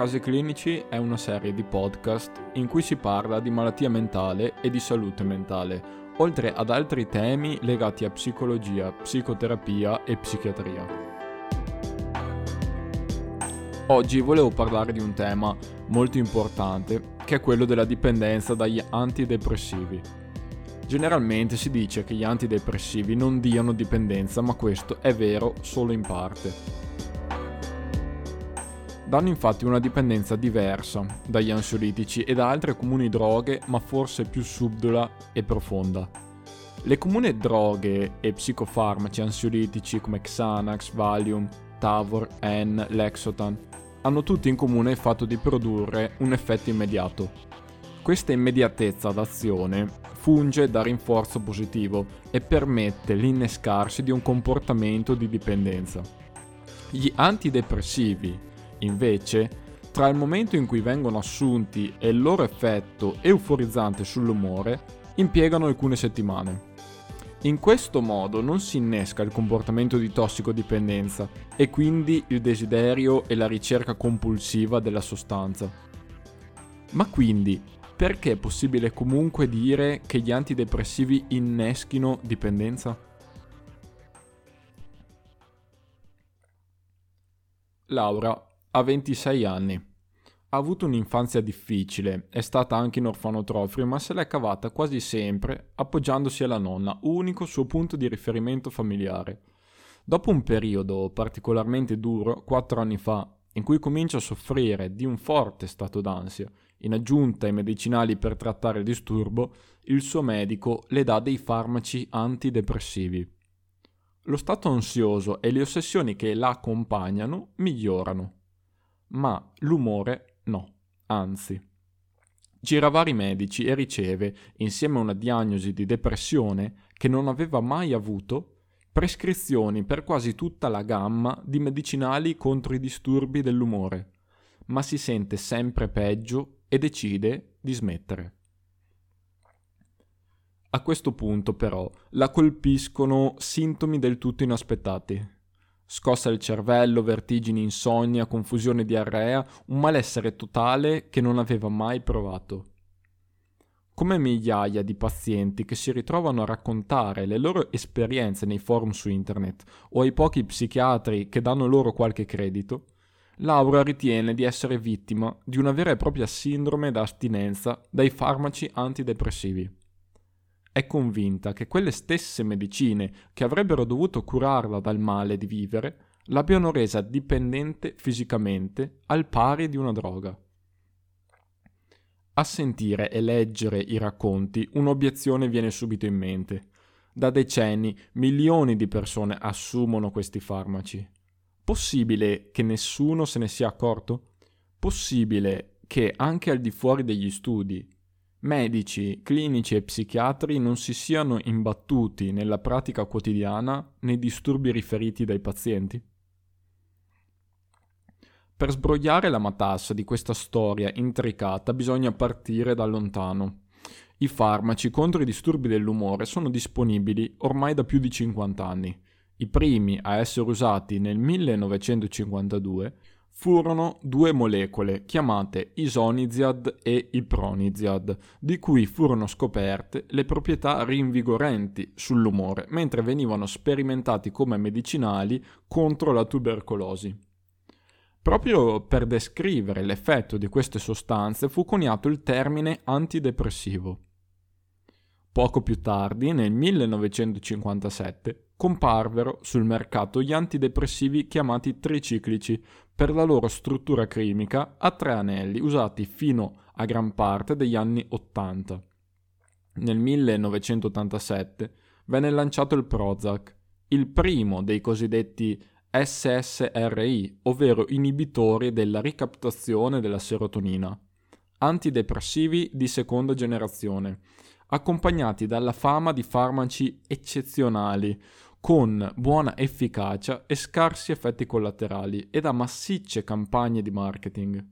Casi Clinici è una serie di podcast in cui si parla di malattia mentale e di salute mentale, oltre ad altri temi legati a psicologia, psicoterapia e psichiatria. Oggi volevo parlare di un tema molto importante, che è quello della dipendenza dagli antidepressivi. Generalmente si dice che gli antidepressivi non diano dipendenza, ma questo è vero solo in parte danno infatti una dipendenza diversa dagli ansiolitici e da altre comuni droghe, ma forse più subdola e profonda. Le comuni droghe e psicofarmaci ansiolitici come Xanax, Valium, Tavor, N, Lexotan hanno tutti in comune il fatto di produrre un effetto immediato. Questa immediatezza d'azione funge da rinforzo positivo e permette l'innescarsi di un comportamento di dipendenza. Gli antidepressivi Invece, tra il momento in cui vengono assunti e il loro effetto euforizzante sull'umore, impiegano alcune settimane. In questo modo non si innesca il comportamento di tossicodipendenza e quindi il desiderio e la ricerca compulsiva della sostanza. Ma quindi, perché è possibile comunque dire che gli antidepressivi inneschino dipendenza? Laura ha 26 anni. Ha avuto un'infanzia difficile, è stata anche in orfanotrofio, ma se l'è cavata quasi sempre appoggiandosi alla nonna, unico suo punto di riferimento familiare. Dopo un periodo particolarmente duro, quattro anni fa, in cui comincia a soffrire di un forte stato d'ansia, in aggiunta ai medicinali per trattare il disturbo, il suo medico le dà dei farmaci antidepressivi. Lo stato ansioso e le ossessioni che la accompagnano migliorano ma l'umore no, anzi. Gira vari medici e riceve, insieme a una diagnosi di depressione che non aveva mai avuto, prescrizioni per quasi tutta la gamma di medicinali contro i disturbi dell'umore, ma si sente sempre peggio e decide di smettere. A questo punto però la colpiscono sintomi del tutto inaspettati scossa del cervello, vertigini, insonnia, confusione diarrea, un malessere totale che non aveva mai provato. Come migliaia di pazienti che si ritrovano a raccontare le loro esperienze nei forum su internet o ai pochi psichiatri che danno loro qualche credito, Laura ritiene di essere vittima di una vera e propria sindrome da astinenza dai farmaci antidepressivi è convinta che quelle stesse medicine che avrebbero dovuto curarla dal male di vivere l'abbiano resa dipendente fisicamente al pari di una droga. A sentire e leggere i racconti un'obiezione viene subito in mente. Da decenni milioni di persone assumono questi farmaci. Possibile che nessuno se ne sia accorto? Possibile che anche al di fuori degli studi medici, clinici e psichiatri non si siano imbattuti nella pratica quotidiana nei disturbi riferiti dai pazienti? Per sbrogliare la matassa di questa storia intricata bisogna partire da lontano. I farmaci contro i disturbi dell'umore sono disponibili ormai da più di 50 anni. I primi a essere usati nel 1952 furono due molecole chiamate isoniziad e iproniziad, di cui furono scoperte le proprietà rinvigorenti sull'umore, mentre venivano sperimentati come medicinali contro la tubercolosi. Proprio per descrivere l'effetto di queste sostanze fu coniato il termine antidepressivo. Poco più tardi, nel 1957, comparvero sul mercato gli antidepressivi chiamati triciclici per la loro struttura chimica a tre anelli usati fino a gran parte degli anni 80. Nel 1987 venne lanciato il Prozac, il primo dei cosiddetti SSRI, ovvero inibitori della ricaptazione della serotonina, antidepressivi di seconda generazione, accompagnati dalla fama di farmaci eccezionali, con buona efficacia e scarsi effetti collaterali e da massicce campagne di marketing.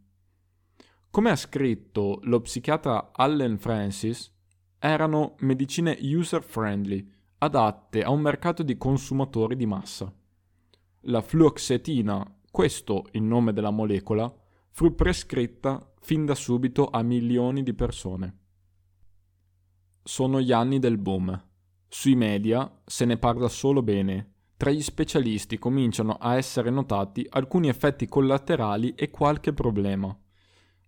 Come ha scritto lo psichiatra Allen Francis, erano medicine user-friendly, adatte a un mercato di consumatori di massa. La fluoxetina, questo il nome della molecola, fu prescritta fin da subito a milioni di persone. Sono gli anni del boom. Sui media se ne parla solo bene. Tra gli specialisti cominciano a essere notati alcuni effetti collaterali e qualche problema.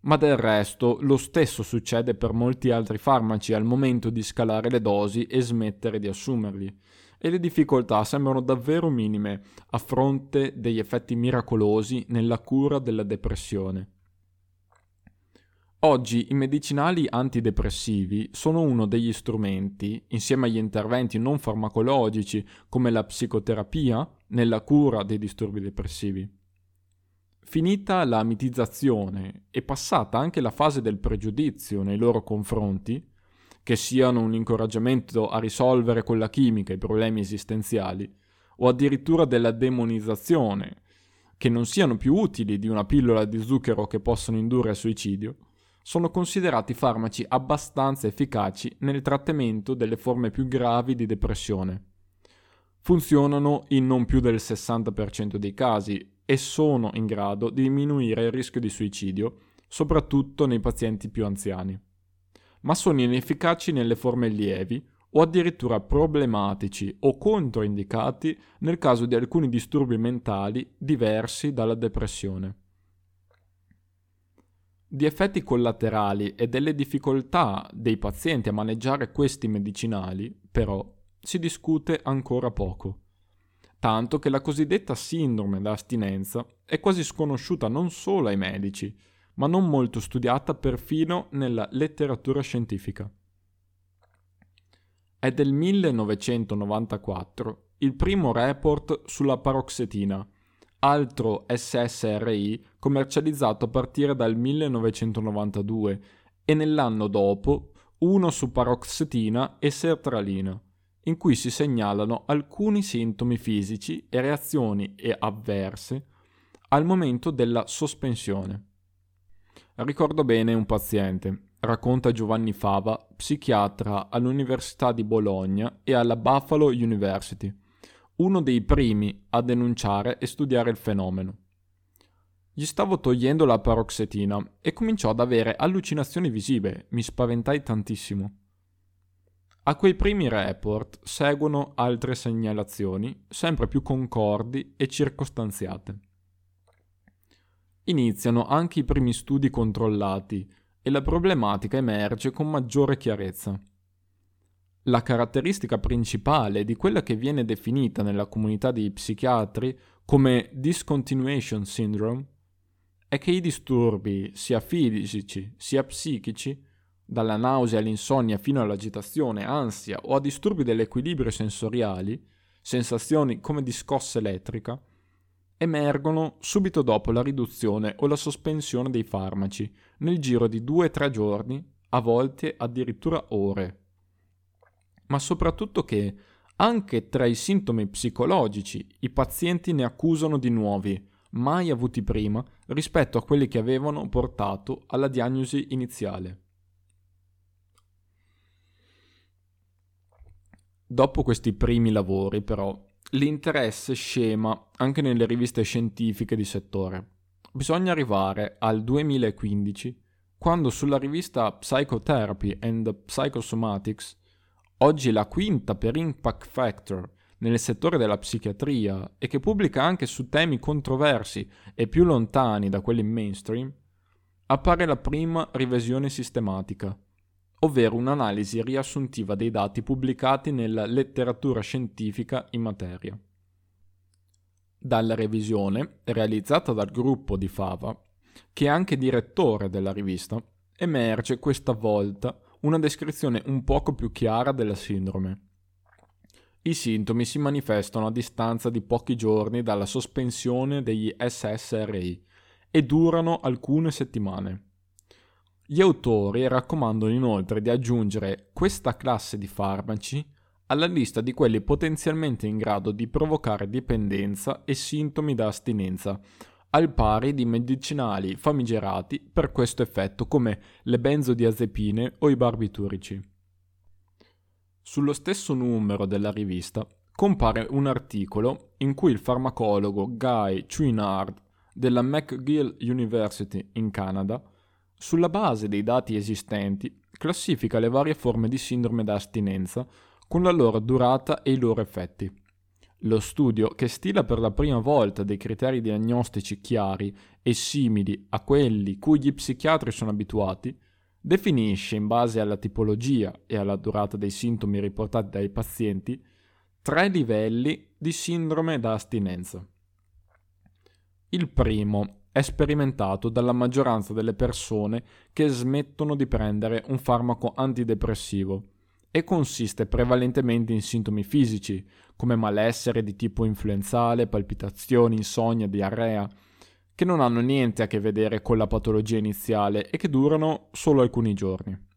Ma del resto lo stesso succede per molti altri farmaci al momento di scalare le dosi e smettere di assumerli. E le difficoltà sembrano davvero minime a fronte degli effetti miracolosi nella cura della depressione. Oggi i medicinali antidepressivi sono uno degli strumenti, insieme agli interventi non farmacologici come la psicoterapia, nella cura dei disturbi depressivi. Finita la mitizzazione e passata anche la fase del pregiudizio nei loro confronti, che siano un incoraggiamento a risolvere con la chimica i problemi esistenziali, o addirittura della demonizzazione, che non siano più utili di una pillola di zucchero che possono indurre al suicidio, sono considerati farmaci abbastanza efficaci nel trattamento delle forme più gravi di depressione. Funzionano in non più del 60% dei casi e sono in grado di diminuire il rischio di suicidio, soprattutto nei pazienti più anziani. Ma sono inefficaci nelle forme lievi o addirittura problematici o controindicati nel caso di alcuni disturbi mentali diversi dalla depressione. Di effetti collaterali e delle difficoltà dei pazienti a maneggiare questi medicinali, però, si discute ancora poco tanto che la cosiddetta sindrome da astinenza è quasi sconosciuta non solo ai medici, ma non molto studiata perfino nella letteratura scientifica. È del 1994 il primo report sulla paroxetina, altro SSRI commercializzato a partire dal 1992 e nell'anno dopo uno su paroxetina e sertralina in cui si segnalano alcuni sintomi fisici e reazioni avverse al momento della sospensione. Ricordo bene un paziente, racconta Giovanni Fava, psichiatra all'Università di Bologna e alla Buffalo University, uno dei primi a denunciare e studiare il fenomeno. Gli stavo togliendo la paroxetina e cominciò ad avere allucinazioni visive, mi spaventai tantissimo. A quei primi report seguono altre segnalazioni, sempre più concordi e circostanziate. Iniziano anche i primi studi controllati e la problematica emerge con maggiore chiarezza. La caratteristica principale di quella che viene definita nella comunità dei psichiatri come discontinuation syndrome è che i disturbi, sia fisici sia psichici, dalla nausea all'insonnia fino all'agitazione, ansia o a disturbi dell'equilibrio sensoriali, sensazioni come di scossa elettrica, emergono subito dopo la riduzione o la sospensione dei farmaci, nel giro di 2-3 giorni, a volte addirittura ore. Ma soprattutto che, anche tra i sintomi psicologici, i pazienti ne accusano di nuovi, mai avuti prima, rispetto a quelli che avevano portato alla diagnosi iniziale. Dopo questi primi lavori, però, l'interesse scema anche nelle riviste scientifiche di settore. Bisogna arrivare al 2015, quando sulla rivista Psychotherapy and Psychosomatics, oggi la quinta per impact factor nel settore della psichiatria e che pubblica anche su temi controversi e più lontani da quelli mainstream, appare la prima revisione sistematica ovvero un'analisi riassuntiva dei dati pubblicati nella letteratura scientifica in materia. Dalla revisione, realizzata dal gruppo di Fava, che è anche direttore della rivista, emerge questa volta una descrizione un poco più chiara della sindrome. I sintomi si manifestano a distanza di pochi giorni dalla sospensione degli SSRI e durano alcune settimane. Gli autori raccomandano inoltre di aggiungere questa classe di farmaci alla lista di quelli potenzialmente in grado di provocare dipendenza e sintomi da astinenza, al pari di medicinali famigerati per questo effetto come le benzodiazepine o i barbiturici. Sullo stesso numero della rivista compare un articolo in cui il farmacologo Guy Chouinard della McGill University in Canada, sulla base dei dati esistenti, classifica le varie forme di sindrome da astinenza con la loro durata e i loro effetti. Lo studio, che stila per la prima volta dei criteri diagnostici chiari e simili a quelli cui gli psichiatri sono abituati, definisce in base alla tipologia e alla durata dei sintomi riportati dai pazienti tre livelli di sindrome da astinenza. Il primo è sperimentato dalla maggioranza delle persone che smettono di prendere un farmaco antidepressivo e consiste prevalentemente in sintomi fisici, come malessere di tipo influenzale, palpitazioni, insonnia, diarrea, che non hanno niente a che vedere con la patologia iniziale e che durano solo alcuni giorni.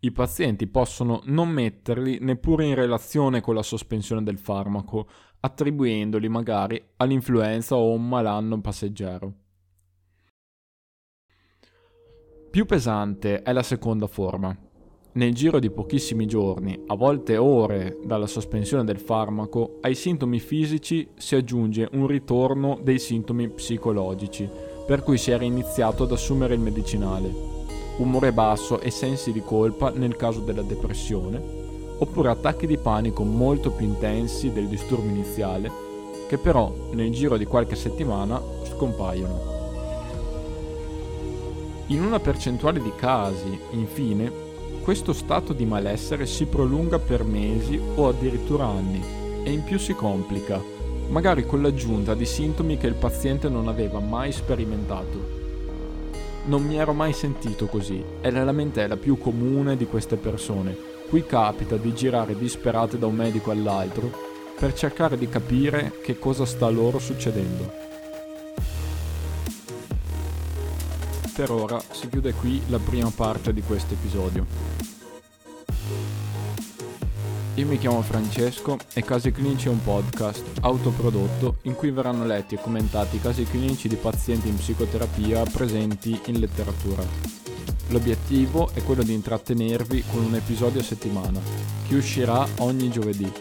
I pazienti possono non metterli neppure in relazione con la sospensione del farmaco, attribuendoli magari all'influenza o a un malanno passeggero. Più pesante è la seconda forma. Nel giro di pochissimi giorni, a volte ore dalla sospensione del farmaco, ai sintomi fisici si aggiunge un ritorno dei sintomi psicologici, per cui si era iniziato ad assumere il medicinale. Umore basso e sensi di colpa nel caso della depressione, oppure attacchi di panico molto più intensi del disturbo iniziale, che però nel giro di qualche settimana scompaiono. In una percentuale di casi, infine, questo stato di malessere si prolunga per mesi o addirittura anni e in più si complica, magari con l'aggiunta di sintomi che il paziente non aveva mai sperimentato. Non mi ero mai sentito così, è la lamentela più comune di queste persone, cui capita di girare disperate da un medico all'altro per cercare di capire che cosa sta loro succedendo. Per ora si chiude qui la prima parte di questo episodio. Io mi chiamo Francesco e Casi Clinici è un podcast autoprodotto in cui verranno letti e commentati i casi clinici di pazienti in psicoterapia presenti in letteratura. L'obiettivo è quello di intrattenervi con un episodio a settimana, che uscirà ogni giovedì.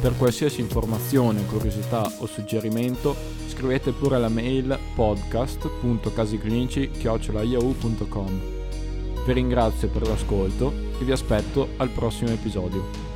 Per qualsiasi informazione, curiosità o suggerimento, scrivete pure alla mail podcast.casiclinici.yahoo.com. Vi ringrazio per l'ascolto e vi aspetto al prossimo episodio.